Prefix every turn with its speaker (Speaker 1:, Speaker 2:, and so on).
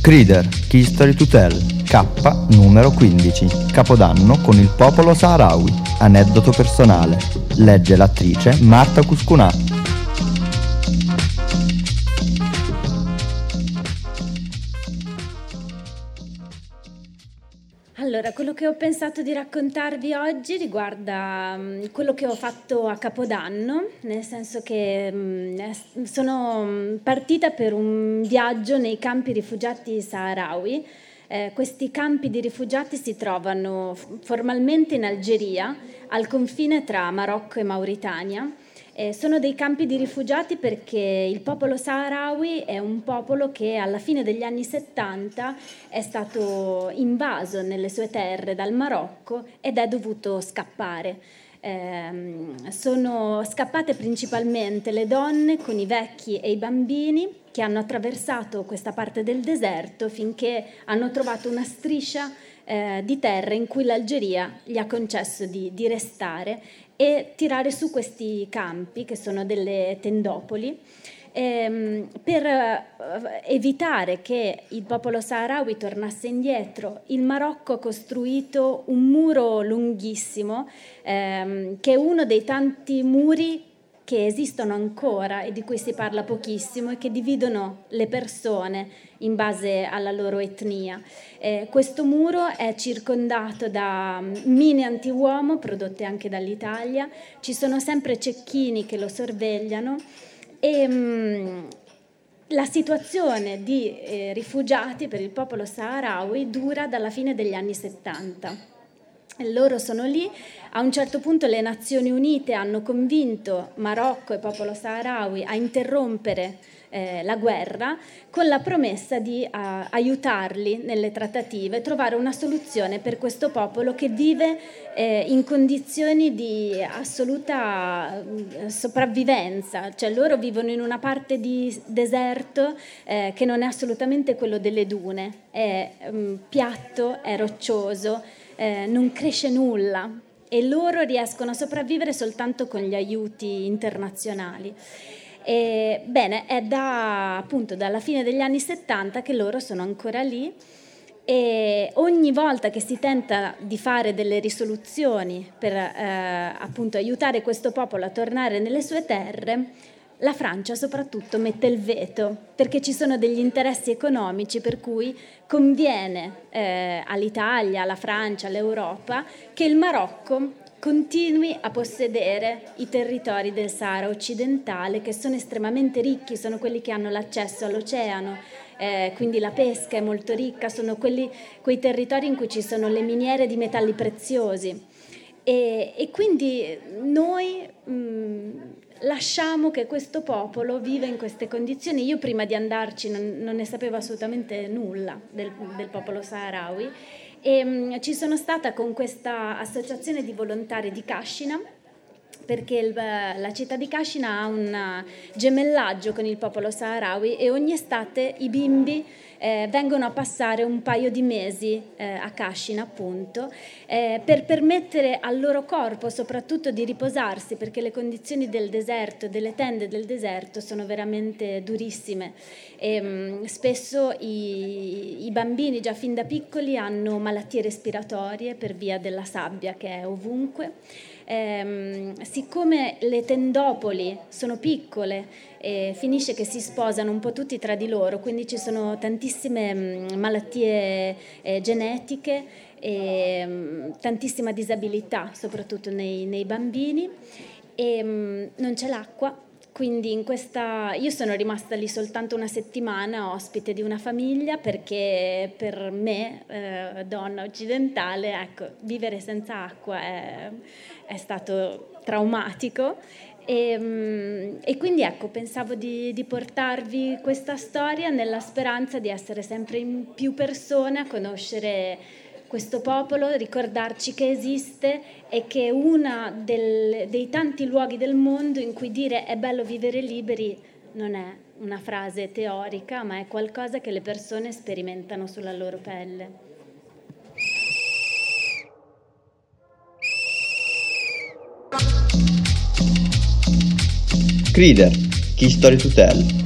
Speaker 1: Crider, Key Story to Tell, K numero 15, Capodanno con il popolo saharawi, aneddoto personale. Legge l'attrice Marta Cuscunà.
Speaker 2: Allora, quello che ho pensato di raccontarvi oggi riguarda um, quello che ho fatto a Capodanno, nel senso che um, sono mm, partita per un viaggio nei campi rifugiati saharawi. Eh, questi campi di rifugiati si trovano formalmente in Algeria, al confine tra Marocco e Mauritania eh, sono dei campi di rifugiati perché il popolo saharawi è un popolo che alla fine degli anni 70 è stato invaso nelle sue terre dal Marocco ed è dovuto scappare. Eh, sono scappate principalmente le donne con i vecchi e i bambini che hanno attraversato questa parte del deserto finché hanno trovato una striscia eh, di terra in cui l'Algeria gli ha concesso di, di restare e tirare su questi campi, che sono delle tendopoli, ehm, per eh, evitare che il popolo saharawi tornasse indietro. Il Marocco ha costruito un muro lunghissimo, ehm, che è uno dei tanti muri che esistono ancora e di cui si parla pochissimo e che dividono le persone in base alla loro etnia. Eh, questo muro è circondato da mine anti-uomo prodotte anche dall'Italia, ci sono sempre cecchini che lo sorvegliano e mh, mm, la situazione di eh, rifugiati per il popolo saharawi dura dalla fine degli anni 70 loro sono lì, a un certo punto le Nazioni Unite hanno convinto Marocco e popolo saharawi a interrompere eh, la guerra con la promessa di uh, aiutarli nelle trattative, trovare una soluzione per questo popolo che vive eh, in condizioni di assoluta uh, sopravvivenza, cioè loro vivono in una parte di deserto eh, che non è assolutamente quello delle dune, è um, piatto, è roccioso eh, non cresce nulla e loro riescono a sopravvivere soltanto con gli aiuti internazionali. E, bene, è da, appunto dalla fine degli anni 70 che loro sono ancora lì e ogni volta che si tenta di fare delle risoluzioni per eh, appunto aiutare questo popolo a tornare nelle sue terre, la Francia soprattutto mette il veto perché ci sono degli interessi economici per cui conviene eh, all'Italia, alla Francia, all'Europa che il Marocco continui a possedere i territori del Sahara occidentale che sono estremamente ricchi, sono quelli che hanno l'accesso all'oceano, eh, quindi la pesca è molto ricca, sono quelli, quei territori in cui ci sono le miniere di metalli preziosi. E, e quindi noi mh, mm, lasciamo che questo popolo viva in queste condizioni. Io prima di andarci non, non ne sapevo assolutamente nulla del, del popolo saharawi e mh, ci sono stata con questa associazione di volontari di Kashina perché il, la città di Kashina ha un gemellaggio con il popolo saharawi e ogni estate i bimbi eh, vengono a passare un paio di mesi eh, a Kashina appunto eh, per permettere al loro corpo soprattutto di riposarsi perché le condizioni del deserto, delle tende del deserto sono veramente durissime. E, mh, mm, spesso i, i bambini già fin da piccoli hanno malattie respiratorie per via della sabbia che è ovunque ehm, siccome le tendopoli sono piccole, eh, finisce che si sposano un po' tutti tra di loro, quindi ci sono tantissime mh, mm, malattie eh, genetiche e mh, mm, tantissima disabilità, soprattutto nei, nei bambini. E, mh, mm, non c'è l'acqua, quindi in questa, io sono rimasta lì soltanto una settimana ospite di una famiglia perché per me, eh, donna occidentale, ecco, vivere senza acqua è, è stato traumatico. E, mm, e, quindi ecco, pensavo di, di, portarvi questa storia nella speranza di essere sempre in più persone a conoscere questo popolo, ricordarci che esiste e che è uno dei tanti luoghi del mondo in cui dire è bello vivere liberi non è una frase teorica, ma è qualcosa che le persone sperimentano sulla loro pelle.
Speaker 1: Crider, Key Story to Tell